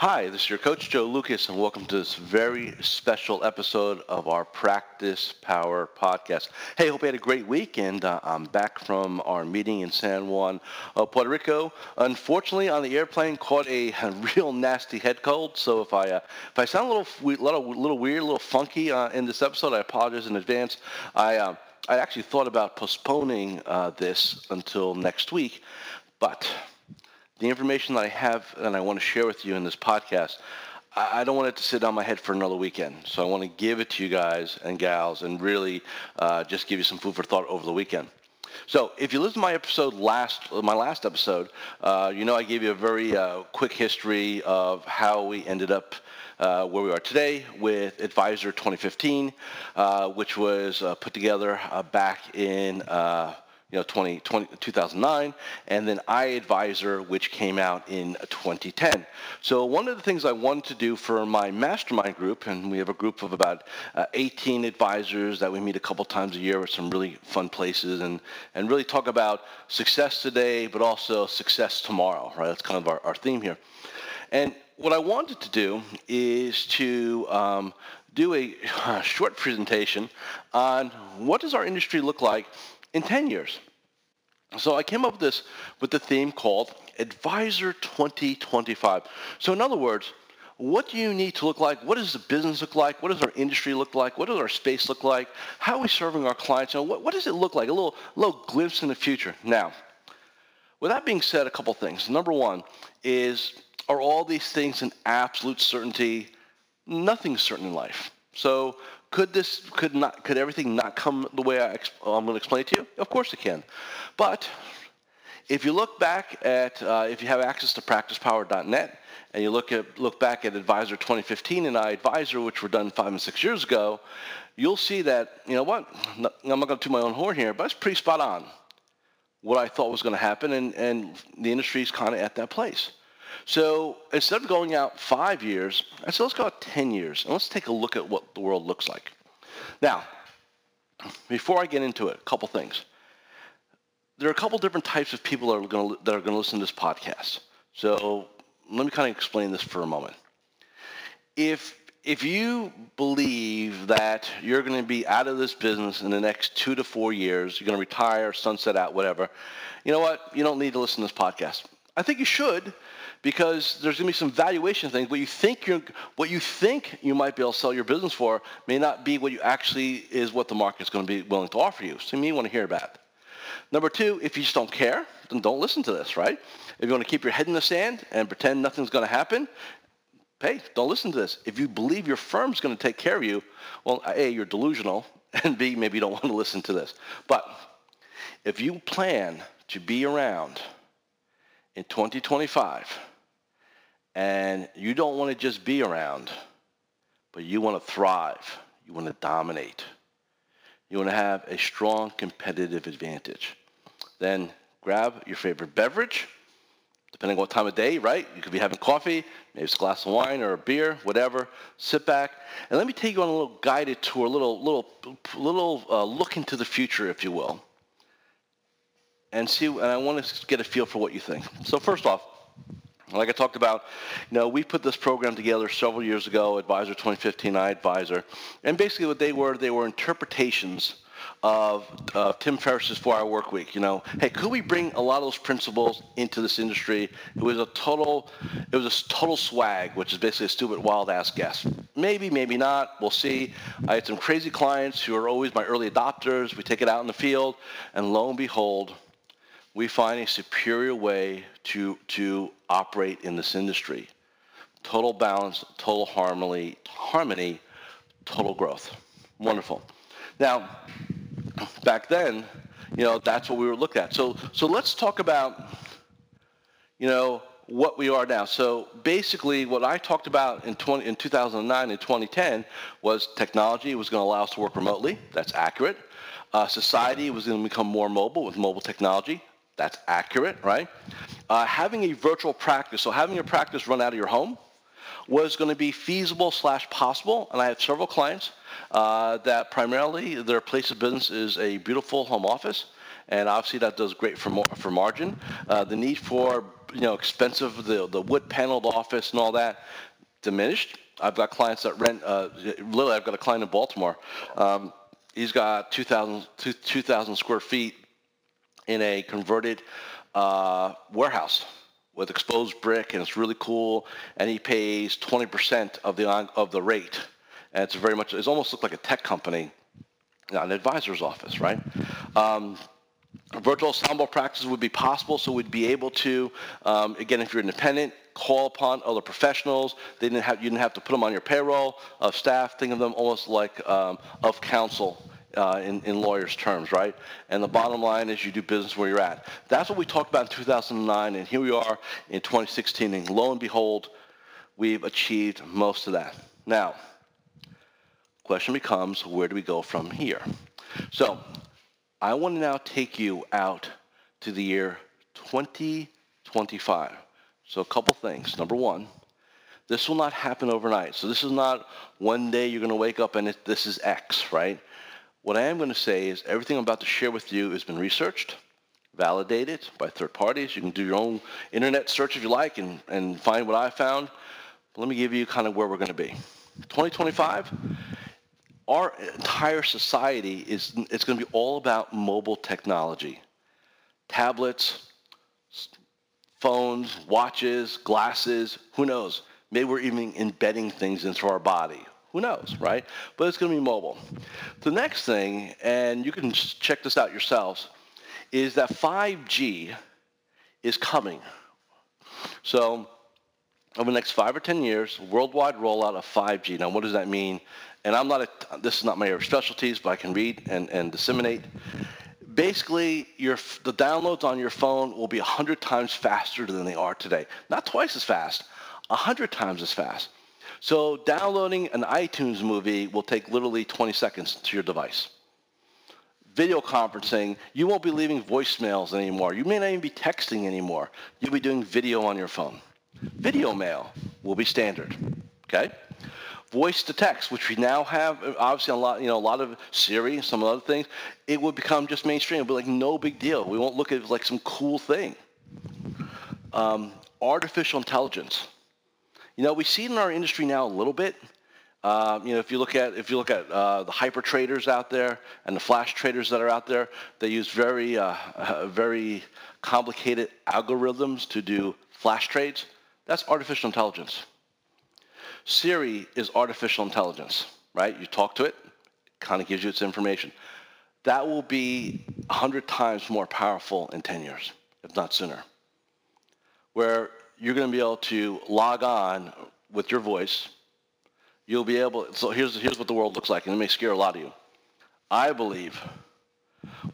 Hi, this is your coach Joe Lucas, and welcome to this very special episode of our Practice Power podcast. Hey, hope you had a great week, and uh, I'm back from our meeting in San Juan, uh, Puerto Rico. Unfortunately, on the airplane, caught a, a real nasty head cold. So if I uh, if I sound a little little, little weird, a little funky uh, in this episode, I apologize in advance. I uh, I actually thought about postponing uh, this until next week, but the information that I have and I want to share with you in this podcast, I don't want it to sit on my head for another weekend. So I want to give it to you guys and gals and really uh, just give you some food for thought over the weekend. So if you listen to my episode last, my last episode, uh, you know I gave you a very uh, quick history of how we ended up uh, where we are today with Advisor 2015, uh, which was uh, put together uh, back in you know, 20, 20, 2009, and then iAdvisor, which came out in 2010. So one of the things I wanted to do for my mastermind group, and we have a group of about uh, 18 advisors that we meet a couple times a year with some really fun places, and, and really talk about success today, but also success tomorrow, right? That's kind of our, our theme here. And what I wanted to do is to um, do a, a short presentation on what does our industry look like in 10 years. So I came up with this with the theme called Advisor 2025. So in other words, what do you need to look like? What does the business look like? What does our industry look like? What does our space look like? How are we serving our clients? And what, what does it look like? A little, little glimpse in the future. Now, with that being said, a couple things. Number one is, are all these things an absolute certainty? Nothing's certain in life. So could this, could not, could everything not come the way I, i'm going to explain it to you? Of course it can. But if you look back at, uh, if you have access to practicepower.net, and you look at look back at Advisor 2015 and iAdvisor, which were done five and six years ago, you'll see that you know what I'm not going to toot my own horn here, but it's pretty spot on. What I thought was going to happen, and, and the industry is kind of at that place. So instead of going out five years, I said, let's go out 10 years, and let's take a look at what the world looks like. Now, before I get into it, a couple things. There are a couple different types of people that are going to, listen to this podcast. So let me kind of explain this for a moment. If if you believe that you're going to be out of this business in the next two to four years, you're going to retire, sunset out, whatever, you know what? You don't need to listen to this podcast. I think you should because there's going to be some valuation things. What you think you what you think you might be able to sell your business for may not be what you actually is what the market's going to be willing to offer you. So you may want to hear about. Number two, if you just don't care, then don't listen to this, right? If you want to keep your head in the sand and pretend nothing's going to happen, hey, don't listen to this. If you believe your firm's going to take care of you, well, A, you're delusional, and B, maybe you don't want to listen to this. But if you plan to be around in 2025 and you don't want to just be around, but you want to thrive. You want to dominate. You want to have a strong competitive advantage. Then grab your favorite beverage, depending on what time of day, right? You could be having coffee, maybe it's a glass of wine or a beer, whatever. Sit back, and let me take you on a little guided tour, a little, little, little uh, look into the future, if you will, and see. And I want to get a feel for what you think. So first off, like I talked about, you know, we put this program together several years ago, Advisor 2015, iAdvisor, and basically what they were, they were interpretations of uh, Tim Ferriss's four-hour work week. You know, hey, could we bring a lot of those principles into this industry? It was a total, it was a total swag, which is basically a stupid wild-ass guess. Maybe, maybe not. We'll see. I had some crazy clients who are always my early adopters. We take it out in the field, and lo and behold, we find a superior way to, to operate in this industry. Total balance, total harmony, harmony, total growth. Wonderful. Now, back then, you know, that's what we were looking at. So, so let's talk about, you know, what we are now. So basically, what I talked about in, 20, in 2009 and 2010 was technology was going to allow us to work remotely. That's accurate. Uh, society was going to become more mobile with mobile technology. That's accurate, right? Uh, having a virtual practice, so having your practice run out of your home, was going to be feasible slash possible. And I have several clients uh, that primarily their place of business is a beautiful home office. And obviously that does great for, for margin. Uh, the need for you know, expensive, the, the wood paneled office and all that, diminished. I've got clients that rent, uh, literally, I've got a client in Baltimore. Um, he's got 2,000 2, square feet in a converted uh, warehouse with exposed brick, and it's really cool. And he pays 20% of the of the rate, and it's very much. It's almost looked like a tech company, not an advisor's office, right? Um, virtual ensemble practice would be possible, so we'd be able to, um, again, if you're independent, call upon other professionals. They didn't have, you didn't have to put them on your payroll of staff. Think of them almost like um, of counsel uh, in, in lawyers' terms, right? And the bottom line is you do business where you're at. That's what we talked about in 2009, and here we are in 2016, and lo and behold, we've achieved most of that. Now, question becomes, where do we go from here? So I want to now take you out to the year 2025. So a couple things. Number one, this will not happen overnight. So this is not one day you're going to wake up and it, this is X, right? What I am going to say is everything I'm about to share with you has been researched, validated by third parties. You can do your own internet search if you like and, and find what I found. But let me give you kind of where we're going to be. 2025, our entire society is it's going to be all about mobile technology tablets phones watches glasses who knows maybe we're even embedding things into our body who knows right but it's going to be mobile the next thing and you can check this out yourselves is that 5g is coming so over the next five or ten years worldwide rollout of 5g now what does that mean and I'm not a, this is not my area of specialties, but I can read and, and disseminate. Basically, your, the downloads on your phone will be 100 times faster than they are today. Not twice as fast, 100 times as fast. So downloading an iTunes movie will take literally 20 seconds to your device. Video conferencing, you won't be leaving voicemails anymore. You may not even be texting anymore. You'll be doing video on your phone. Video mail will be standard. Okay? voice to text, which we now have, obviously a lot, you know, a lot of Siri, some other things, it would become just mainstream. It'll be like no big deal. We won't look at it like some cool thing. Um, artificial intelligence. You know, we see it in our industry now a little bit. Uh, you know, if you look at if you look at uh, the hyper traders out there and the flash traders that are out there, they use very uh, very complicated algorithms to do flash trades. That's artificial intelligence. Siri is artificial intelligence, right? You talk to it, it kind of gives you its information. That will be 100 times more powerful in 10 years, if not sooner. Where you're going to be able to log on with your voice. You'll be able, so here's, here's what the world looks like, and it may scare a lot of you. I believe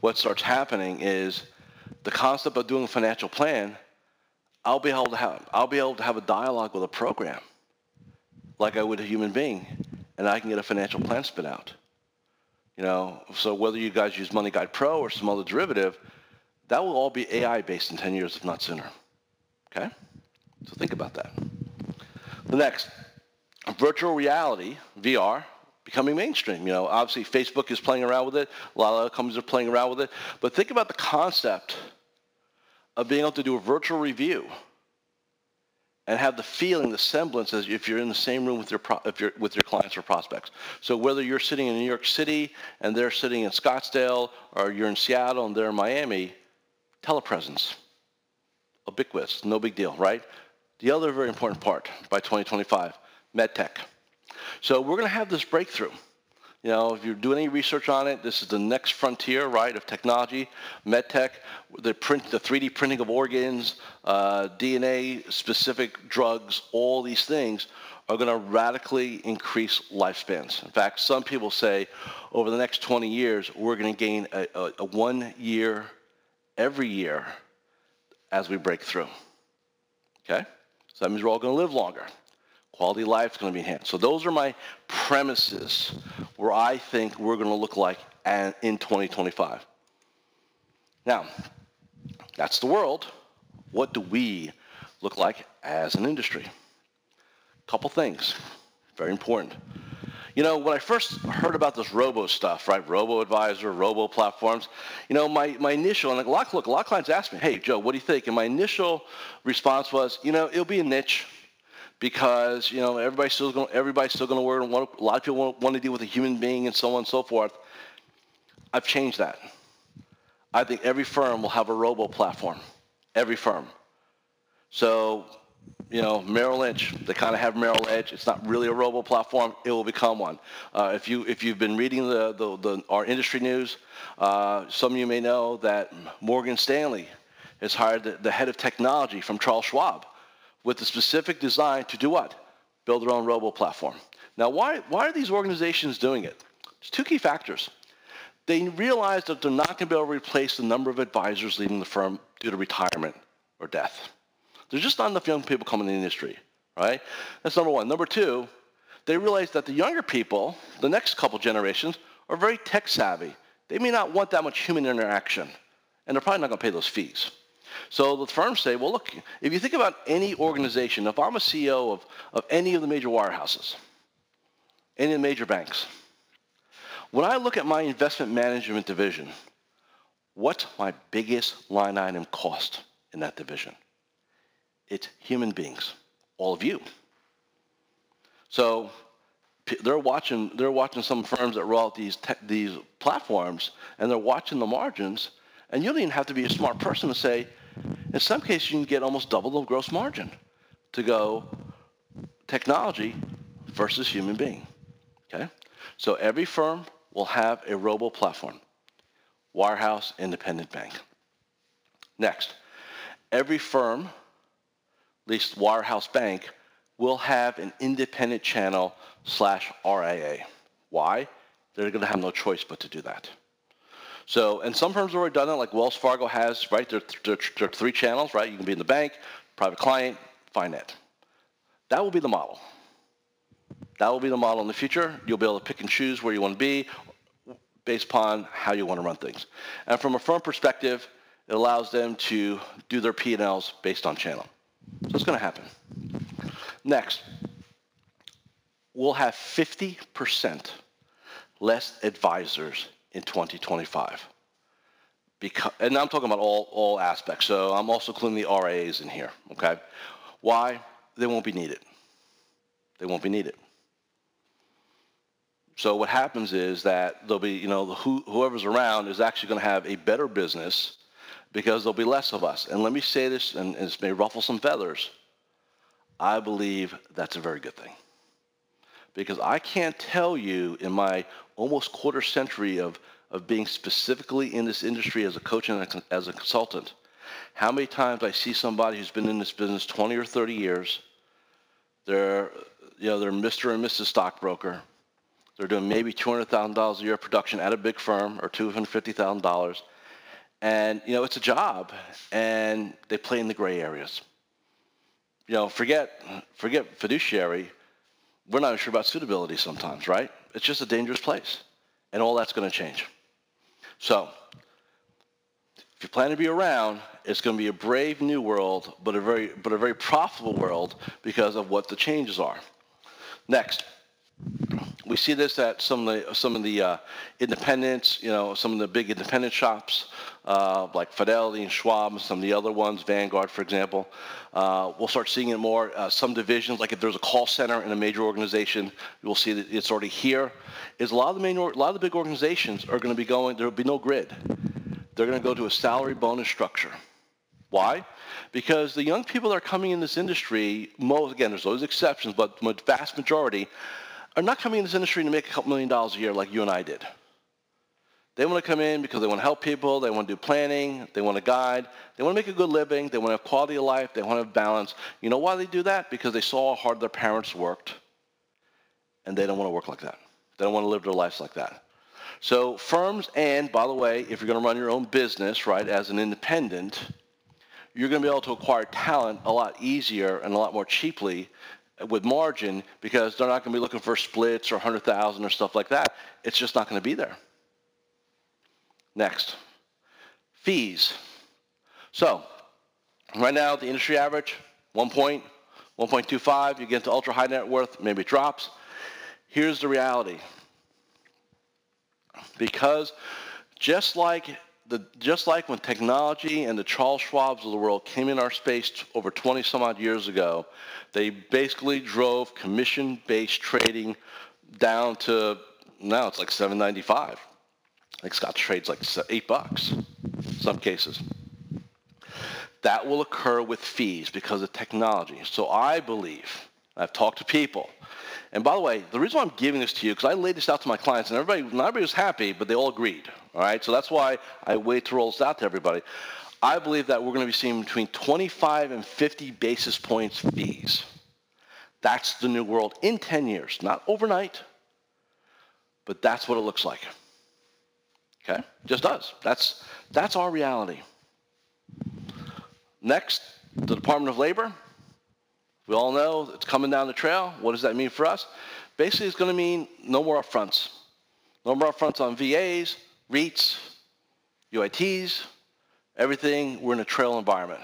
what starts happening is the concept of doing a financial plan, I'll be able to have, I'll be able to have a dialogue with a program like I would a human being, and I can get a financial plan spit out. You know, so whether you guys use Money Guide Pro or some other derivative, that will all be AI based in 10 years, if not sooner. Okay? So think about that. The next, virtual reality, VR, becoming mainstream. You know, obviously Facebook is playing around with it. A lot of other companies are playing around with it. But think about the concept of being able to do a virtual review and have the feeling, the semblance as if you're in the same room with your, pro- if you're, with your clients or prospects. So whether you're sitting in New York City and they're sitting in Scottsdale, or you're in Seattle and they're in Miami, telepresence, ubiquitous, no big deal, right? The other very important part by 2025, medtech. So we're going to have this breakthrough. You know, if you're doing any research on it, this is the next frontier, right, of technology, medtech, the print, the 3D printing of organs, uh, DNA-specific drugs, all these things are going to radically increase lifespans. In fact, some people say over the next 20 years, we're going to gain a, a, a one year every year as we break through. Okay? So that means we're all going to live longer. Quality of life is going to be enhanced. So those are my premises where I think we're going to look like in 2025. Now, that's the world. What do we look like as an industry? Couple things, very important. You know, when I first heard about this robo stuff, right, robo advisor, robo platforms, you know, my, my initial, and like a lot, look, a lot of clients ask me, hey, Joe, what do you think? And my initial response was, you know, it'll be a niche because, you know, everybody's still going, everybody's still going to work, a lot of people want to deal with a human being and so on and so forth. I've changed that. I think every firm will have a robo platform. Every firm. So you know, Merrill Lynch, they kind of have Merrill Edge. It's not really a robo platform. It will become one. Uh, if, you, if you've been reading the, the, the our industry news, uh, some of you may know that Morgan Stanley has hired the, the head of technology from Charles Schwab with the specific design to do what? Build their own robo platform. Now, why, why are these organizations doing it? There's two key factors. They realize that they're not going to be able to replace the number of advisors leaving the firm due to retirement or death. There's just not enough young people coming in the industry, right? That's number one. Number two, they realize that the younger people, the next couple generations, are very tech savvy. They may not want that much human interaction, and they're probably not going to pay those fees. So the firms say, well, look, if you think about any organization, if I'm a CEO of, of any of the major wirehouses, any of the major banks, when I look at my investment management division, what's my biggest line item cost in that division? It's human beings, all of you. So they're watching, they're watching some firms that roll out these, te- these platforms, and they're watching the margins, and you don't even have to be a smart person to say, in some cases, you can get almost double the gross margin to go technology versus human being. Okay? So every firm will have a robo platform. Wirehouse Independent Bank. Next, every firm at least Wirehouse Bank, will have an independent channel slash RIA. Why? They're going to have no choice but to do that. So, and some firms have already done it, like Wells Fargo has, right? There, are three channels, right? You can be in the bank, private client, finance. That will be the model. That will be the model in the future. You'll be able to pick and choose where you want to be based upon how you want to run things. And from a firm perspective, it allows them to do their P&Ls based on channel. So it's going to happen. Next, we'll have 50% less advisors in 2025. Because, and I'm talking about all, all aspects. So I'm also including the RAs in here, okay? Why? They won't be needed. They won't be needed. So what happens is that there'll be, you know, who, whoever's around is actually going to have a better business because there'll be less of us. And let me say this, and this may ruffle some feathers. I believe that's a very good thing. Because I can't tell you in my almost quarter century of, of being specifically in this industry as a coach and as a consultant, how many times I see somebody who's been in this business 20 or 30 years, they're, you know, they're Mr. and Mrs. Stockbroker, they're doing maybe $200,000 a year production at a big firm or $250,000 and, you know, it's a job, and they play in the gray areas. You know, forget, forget fiduciary. We're not sure about suitability sometimes, right? It's just a dangerous place, and all that's going to change. So, if you plan to be around, it's going to be a brave new world, but a very, but a very profitable world because of what the changes are. Next, we see this at some of the some of the uh, independents, you know, some of the big independent shops uh, like Fidelity and Schwab, some of the other ones, Vanguard, for example. Uh, we'll start seeing it more. Uh, some divisions, like if there's a call center in a major organization, you'll see that it's already here. Is a lot of the main, a lot of the big organizations are going to be going. There will be no grid. They're going to go to a salary bonus structure. Why? Because the young people that are coming in this industry, most again, there's always exceptions, but the vast majority are not coming in this industry to make a couple million dollars a year like you and I did. They want to come in because they want to help people, they want to do planning, they want to guide, they want to make a good living, they want to have quality of life, they want to have balance. You know why they do that? Because they saw how hard their parents worked, and they don't want to work like that. They don't want to live their lives like that. So firms, and by the way, if you're going to run your own business, right, as an independent, you're going to be able to acquire talent a lot easier and a lot more cheaply with margin because they're not going to be looking for splits or 100,000 or stuff like that. It's just not going to be there. Next, fees. So right now, the industry average, 1 point, 1.25. You get into ultra high net worth, maybe it drops. Here's the reality. Because just like the, just like when technology and the Charles Schwabs of the world came in our space over 20 some odd years ago, they basically drove commission-based trading down to now it's like 795. I think Scottrade's like eight bucks, some cases. That will occur with fees because of technology. So I believe, I've talked to people, and by the way, the reason why I'm giving this to you, because I laid this out to my clients, and everybody, not everybody was happy, but they all agreed. All right, so that's why I wait to roll this out to everybody. I believe that we're going to be seeing between 25 and 50 basis points fees. That's the new world in 10 years, not overnight, but that's what it looks like. Okay, just does. That's that's our reality. Next, the Department of Labor. We all know it's coming down the trail. What does that mean for us? Basically, it's going to mean no more upfronts. No more upfronts on VAs, REITs, UITs, everything. We're in a trail environment.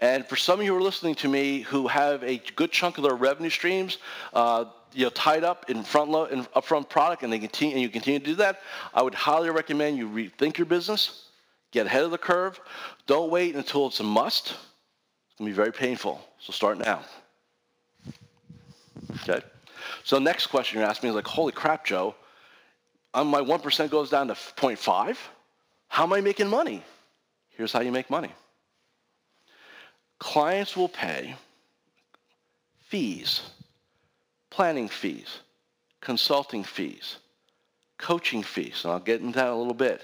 And for some of you who are listening to me who have a good chunk of their revenue streams, uh, you tied up in front load in upfront product, and they continue, and you continue to do that, I would highly recommend you rethink your business, get ahead of the curve. Don't wait until it's a must. It's gonna be very painful. So start now. Okay. So next question you're asking me is like, holy crap, Joe, um, my 1% goes down to 0.5. How am I making money? Here's how you make money. Clients will pay fees, planning fees, consulting fees, coaching fees, and I'll get into that a little bit.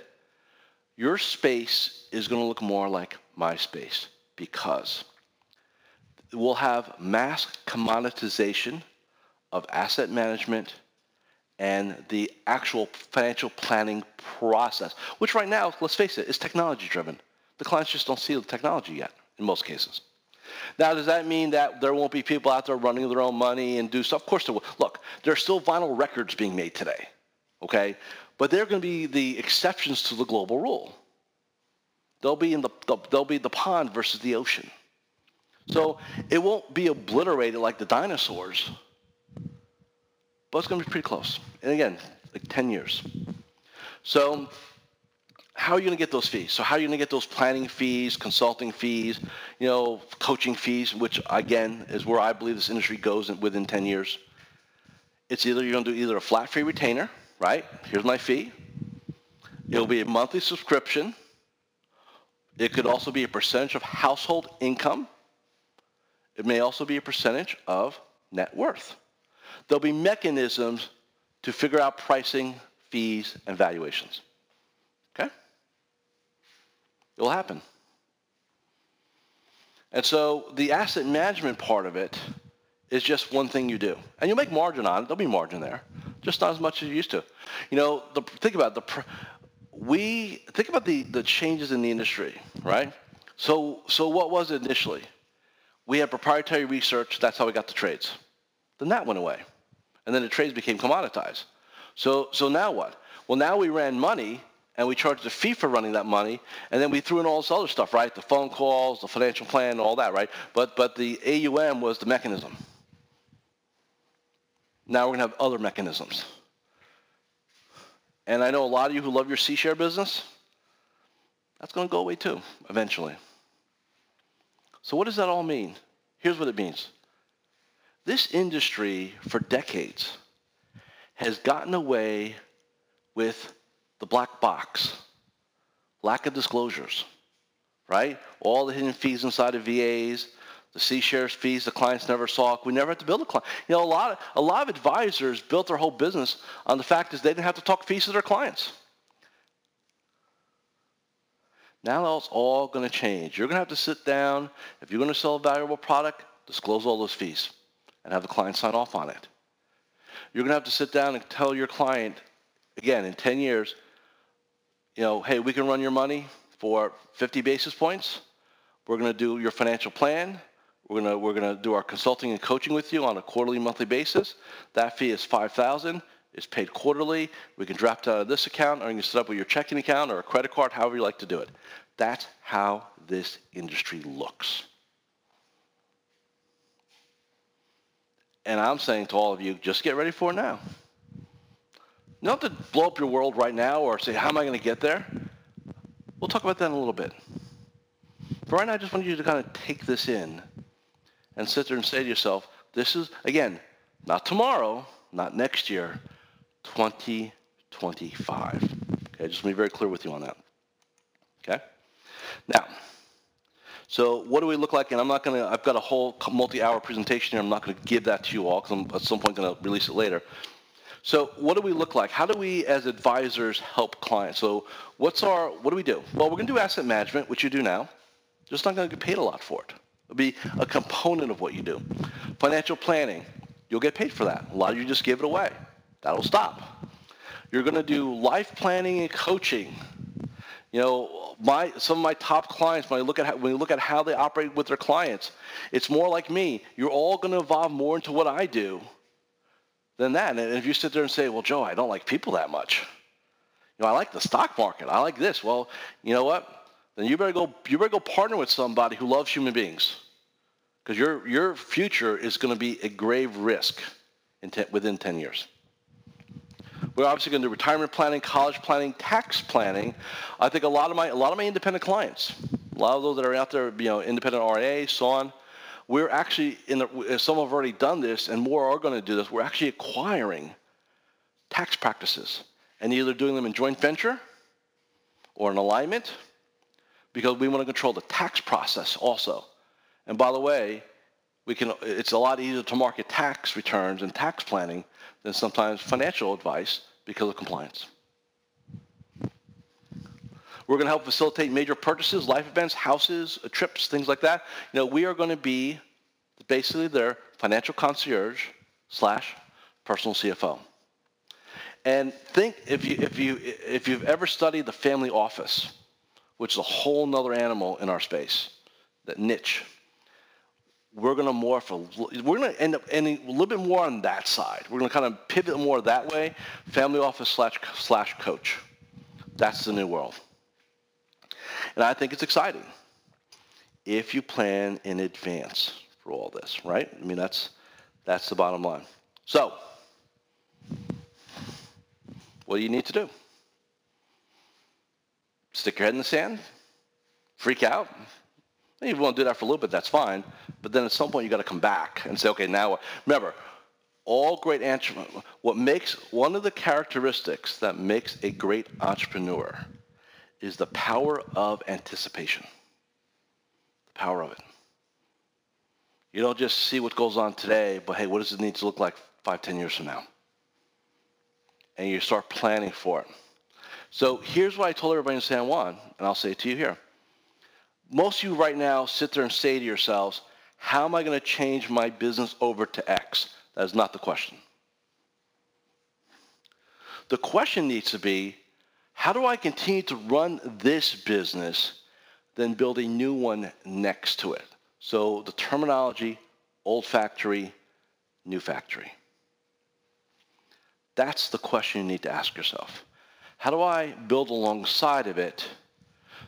Your space is going to look more like my space because we'll have mass commoditization of asset management and the actual financial planning process, which right now, let's face it, is technology driven. The clients just don't see the technology yet in most cases. Now, does that mean that there won't be people out there running their own money and do stuff? Of course there will. Look, there are still vinyl records being made today, okay? But they're going to be the exceptions to the global rule. They'll be in the, the they'll be the pond versus the ocean. So it won't be obliterated like the dinosaurs, but it's going to be pretty close. And again, like 10 years. So how are you going to get those fees? So how are you going to get those planning fees, consulting fees, you know, coaching fees, which again is where I believe this industry goes within 10 years. It's either you're going to do either a flat fee retainer, right? Here's my fee. It'll be a monthly subscription. It could also be a percentage of household income. It may also be a percentage of net worth. There'll be mechanisms to figure out pricing, fees, and valuations. Okay? It will happen. And so the asset management part of it is just one thing you do. And you'll make margin on it. There'll be margin there. Just not as much as you used to. You know, the, think about the we think about the, the changes in the industry, right? So so what was it initially? We had proprietary research, that's how we got the trades. Then that went away. And then the trades became commoditized. So, so now what? Well, now we ran money and we charged a fee for running that money, and then we threw in all this other stuff, right? The phone calls, the financial plan, all that, right? But, but the AUM was the mechanism. Now we're going to have other mechanisms. And I know a lot of you who love your C-share business, that's going to go away too, eventually. So what does that all mean? Here's what it means. This industry, for decades, has gotten away with the black box, lack of disclosures, right? All the hidden fees inside of VAs, the C shares fees the clients never saw. We never had to build a client. You know, a lot, of, a lot of advisors built their whole business on the fact is they didn't have to talk fees to their clients. Now it's all going to change. You're going to have to sit down. If you're going to sell a valuable product, disclose all those fees and have the client sign off on it. You're going to have to sit down and tell your client, again, in 10 years, you know, hey, we can run your money for 50 basis points. We're going to do your financial plan. We're going to, we're going to do our consulting and coaching with you on a quarterly, monthly basis. That fee is 5000 It's paid quarterly. We can draft out of this account, or you can set up with your checking account or a credit card, however you like to do it. That's how this industry looks. And I'm saying to all of you, just get ready for it now. Don't have to blow up your world right now or say, how am I going to get there? We'll talk about that in a little bit. But right now, I just want you to kind of take this in and sit there and say to yourself, this is, again, not tomorrow, not next year, 2025. Okay, just to be very clear with you on that. Okay? Now, so what do we look like? And I'm not going to, I've got a whole multi-hour presentation here. I'm not going to give that to you all because I'm at some point going to release it later. So what do we look like? How do we as advisors help clients? So what's our, what do we do? Well, we're going to do asset management, which you do now. Just not going to get paid a lot for it. It'll be a component of what you do. Financial planning, you'll get paid for that. A lot of you just give it away. That'll stop. You're going to do life planning and coaching. You know, my some of my top clients, when I look at how, when we look at how they operate with their clients, it's more like me. You're all going to evolve more into what I do than that. And if you sit there and say, well, Joe, I don't like people that much. You know, I like the stock market. I like this. Well, you know what? Then you better go, you better go partner with somebody who loves human beings. Because your, your future is going to be a grave risk in ten, within 10 years. We're obviously going to do retirement planning, college planning, tax planning. I think a lot of my, a lot of my independent clients, a lot of those that are out there, you know, independent RIA, so on, we're actually, in the, some have already done this and more are going to do this, we're actually acquiring tax practices and either doing them in joint venture or in alignment because we want to control the tax process also. And by the way, we can, it's a lot easier to market tax returns and tax planning than sometimes financial advice because of compliance. We're going to help facilitate major purchases, life events, houses, uh, trips, things like that. You know, we are going to be basically their financial concierge slash personal CFO. And think if you if you if you've ever studied the family office, which is a whole nother animal in our space, that niche. We're going to morph. A, we're going to end up ending a little bit more on that side. We're going to kind of pivot more that way. Family office slash slash coach. That's the new world. And I think it's exciting if you plan in advance for all this, right? I mean, that's, that's the bottom line. So, what do you need to do? Stick your head in the sand? Freak out? If you want to do that for a little bit, that's fine. But then at some point, you got to come back and say, okay, now, remember, all great entrepreneurs, what makes, one of the characteristics that makes a great entrepreneur is the power of anticipation. The power of it. You don't just see what goes on today, but hey, what does it need to look like five, ten years from now? And you start planning for it. So here's what I told everybody in San Juan, and I'll say it to you here. Most of you right now sit there and say to yourselves, how am I going to change my business over to X? That is not the question. The question needs to be, how do I continue to run this business, then build a new one next to it? So the terminology, old factory, new factory. That's the question you need to ask yourself. How do I build alongside of it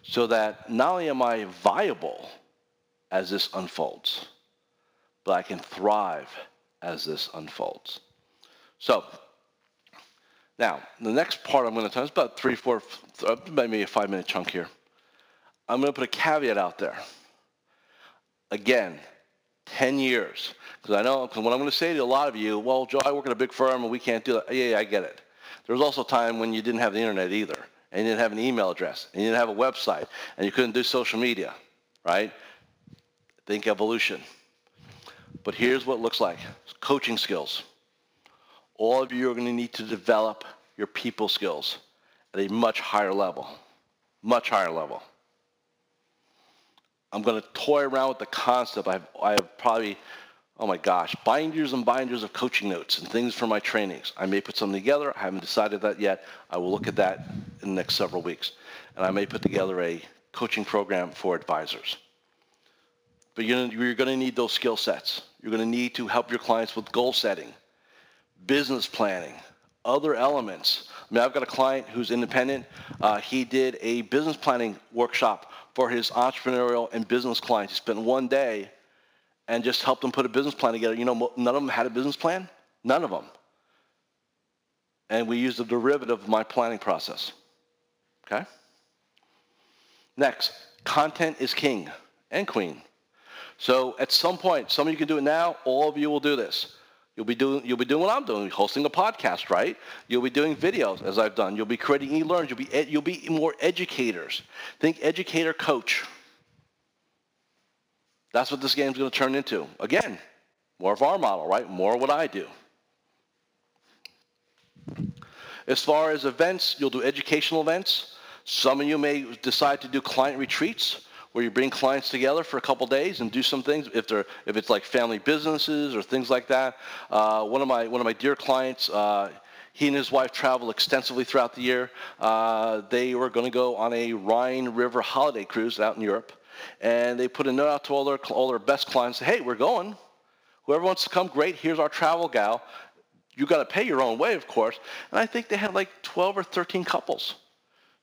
so that not only am I viable as this unfolds, but I can thrive as this unfolds? So now, the next part I'm going to tell is about three, four, uh, maybe a five minute chunk here. I'm going to put a caveat out there. Again, 10 years. Because I know, because what I'm going to say to a lot of you, well, Joe, I work at a big firm and we can't do that. Yeah, yeah, I get it. There was also a time when you didn't have the internet either, and you didn't have an email address, and you didn't have a website, and you couldn't do social media, right? Think evolution. But here's what it looks like. Coaching skills all of you are going to need to develop your people skills at a much higher level, much higher level. I'm going to toy around with the concept. I have, I have probably, oh my gosh, binders and binders of coaching notes and things for my trainings. I may put something together. I haven't decided that yet. I will look at that in the next several weeks. And I may put together a coaching program for advisors. But you're, going to need those skill sets. You're going to need to help your clients with goal setting business planning, other elements. I mean, I've got a client who's independent. Uh, he did a business planning workshop for his entrepreneurial and business clients. He spent one day and just helped them put a business plan together. You know, none of them had a business plan. None of them. and we use the derivative of my planning process. Okay? Next, content is king and queen. So at some point, some of you can do it now, all of you will do this. You'll be doing you'll be doing what I'm doing, hosting a podcast, right? You'll be doing videos as I've done. You'll be creating e-learns. You'll be you'll be more educators. Think educator coach. That's what this game's going to turn into. Again, more of our model, right? More what I do. As far as events, you'll do educational events. Some of you may decide to do client retreats where you bring clients together for a couple days and do some things if they're if it's like family businesses or things like that. Uh, one of my one of my dear clients. Uh, he and his wife travel extensively throughout the year. Uh, they were going to go on a Rhine River holiday cruise out in Europe, and they put a note out to all their all their best clients. Hey, we're going. Whoever wants to come, great. Here's our travel gal. You got to pay your own way, of course. And I think they had like 12 or 13 couples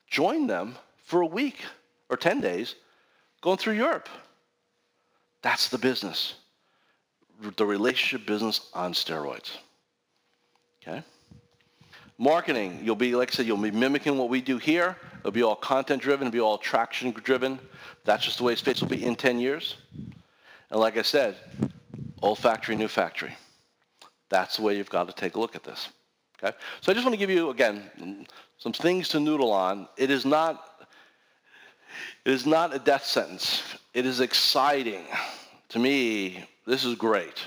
join them for a week or 10 days going through Europe. That's the business. The relationship business on steroids. Okay? Marketing, you'll be, like I said, you'll be mimicking what we do here. It'll be all content driven, it'll be all traction driven. That's just the way space will be in 10 years. And like I said, old factory, new factory. That's the way you've got to take a look at this. Okay? So I just want to give you, again, some things to noodle on. It is not it is not a death sentence. It is exciting. To me, this is great.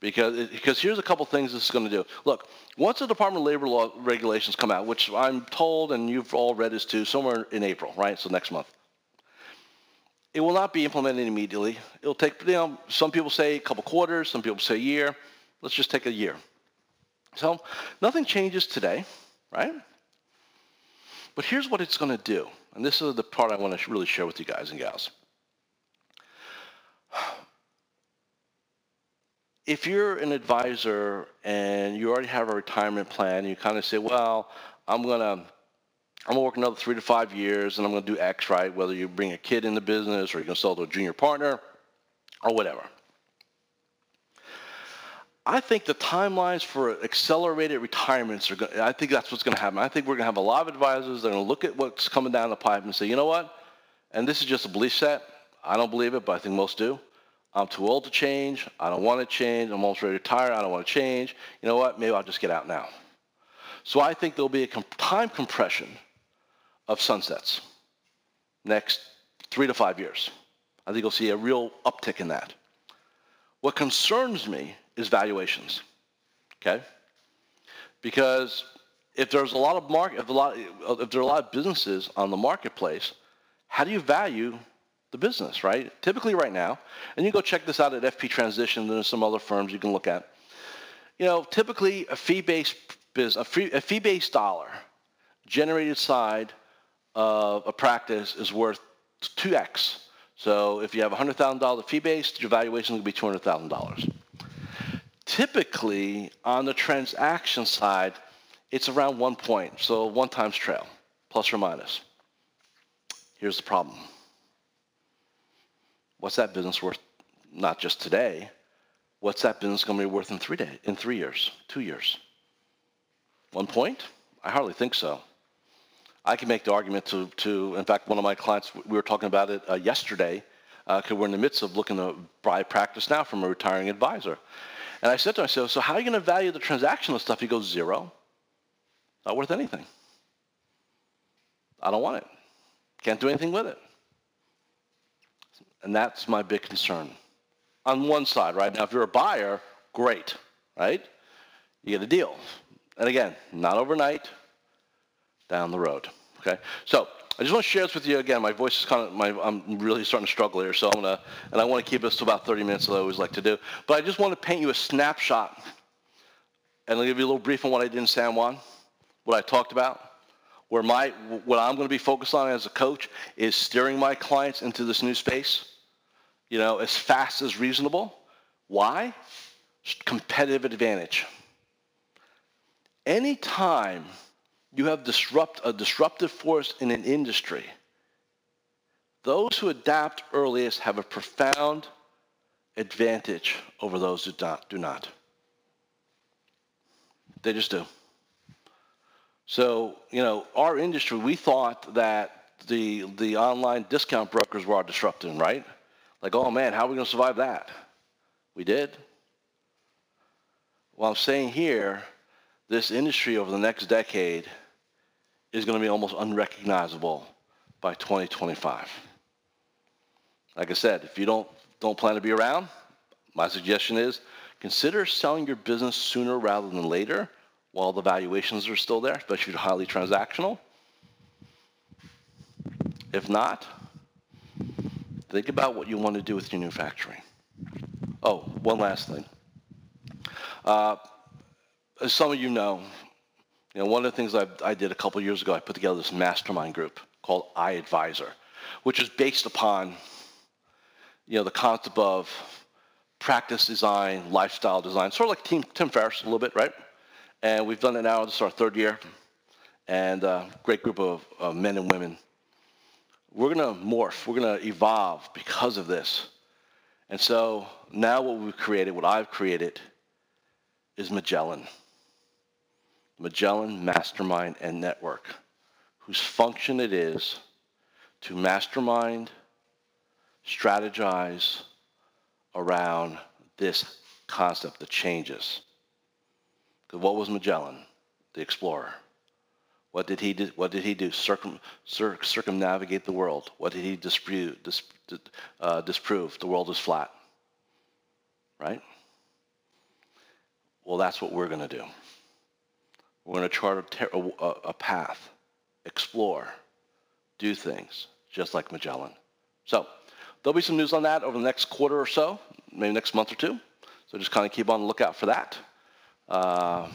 Because, because here's a couple things this is going to do. Look, once the Department of Labor law regulations come out, which I'm told, and you've all read this too, somewhere in April, right? So next month. It will not be implemented immediately. It'll take, you know, some people say a couple quarters, some people say a year. Let's just take a year. So nothing changes today, right? But here's what it's going to do. And this is the part I want to really share with you guys and gals. If you're an advisor and you already have a retirement plan, you kind of say, well, I'm going to I'm to work another three to five years and I'm to do X, right? Whether you bring a kid in the business or you can sell to a junior partner or whatever. I think the timelines for accelerated retirements are going I think that's what's going to happen. I think we're going to have a lot of advisors that are going to look at what's coming down the pipe and say, you know what? And this is just a belief set. I don't believe it, but I think most do. I'm too old to change. I don't want to change. I'm almost ready to retire. I don't want to change. You know what? Maybe I'll just get out now. So I think there'll be a time compression of sunsets next three to five years. I think you'll see a real uptick in that. What concerns me is valuations. Okay? Because if there's a lot of market, if, a lot, if there are a lot of businesses on the marketplace, how do you value the business, right? Typically right now, and you go check this out at FP Transition, there's some other firms you can look at. You know, typically a fee-based business, a, a fee-based dollar generated side of a practice is worth 2x. So if you have $100,000 fee-based, your valuation to be $200,000. Typically, on the transaction side, it's around one point, so one times trail, plus or minus. Here's the problem. What's that business worth? Not just today. What's that business going to be worth in three days, in three years, two years? One point? I hardly think so. I can make the argument to, to in fact, one of my clients, we were talking about it uh, yesterday, because uh, we're in the midst of looking to buy practice now from a retiring advisor. And I said to myself, so how are you going to value the transactional stuff? He goes, zero. Not worth anything. I don't want it. Can't do anything with it. And that's my big concern. On one side, right? Now, if you're a buyer, great, right? You get a deal. And again, not overnight, down the road. Okay? So I just want to share this with you again. My voice is kind of, my, I'm really starting to struggle here, so I'm gonna, and I want to keep this to about 30 minutes, as I always like to do. But I just want to paint you a snapshot, and I'll give you a little brief on what I did in San Juan, what I talked about, where my, what I'm going to be focused on as a coach is steering my clients into this new space, you know, as fast as reasonable. Why? Competitive advantage. Anytime you have disrupt, a disruptive force in an industry. Those who adapt earliest have a profound advantage over those who not, do not. They just do. So, you know, our industry, we thought that the, the online discount brokers were our disrupting, right? Like, oh man, how are we going to survive that? We did. Well, I'm saying here, this industry over the next decade is going to be almost unrecognizable by 2025. Like I said, if you don't, don't plan to be around, my suggestion is consider selling your business sooner rather than later while the valuations are still there, especially if you're highly transactional. If not, think about what you want to do with your new factory. Oh, one last thing. Uh, as some of you know, you know, one of the things I, I did a couple years ago, I put together this mastermind group called iAdvisor, which is based upon, you know, the concept of practice design, lifestyle design, sort of like Team, Tim Ferriss a little bit, right? And we've done it now. This is our third year, and a uh, great group of, of men and women. We're going to morph. We're going to evolve because of this. And so now what we've created, what I've created, is Magellan. Magellan Mastermind and Network, whose function it is to mastermind, strategize around this concept, the changes. Because what was Magellan, the explorer? What did he do? What did he do? Circum, cir, circumnavigate the world. What did he disprove? Dis, uh, disprove? The world is flat. Right? Well, that's what we're going to do. We're going to chart a, a, a path, explore, do things, just like Magellan. So there'll be some news on that over the next quarter or so, maybe next month or two. So just kind of keep on the lookout for that. Uh,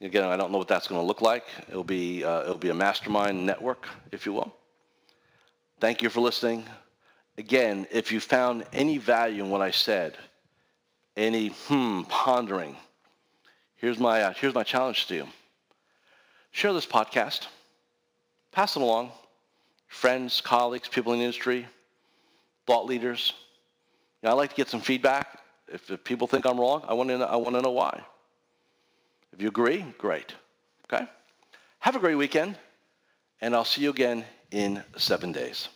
again, I don't know what that's going to look like. It'll be, uh, it'll be a mastermind network, if you will. Thank you for listening. Again, if you found any value in what I said, any hmm, pondering, here's my, uh, here's my challenge to you. Share this podcast. Pass it along. Friends, colleagues, people in the industry, thought leaders. You know, I like to get some feedback. If, if people think I'm wrong, I want, to know, I want to know why. If you agree, great. Okay? Have a great weekend, and I'll see you again in seven days.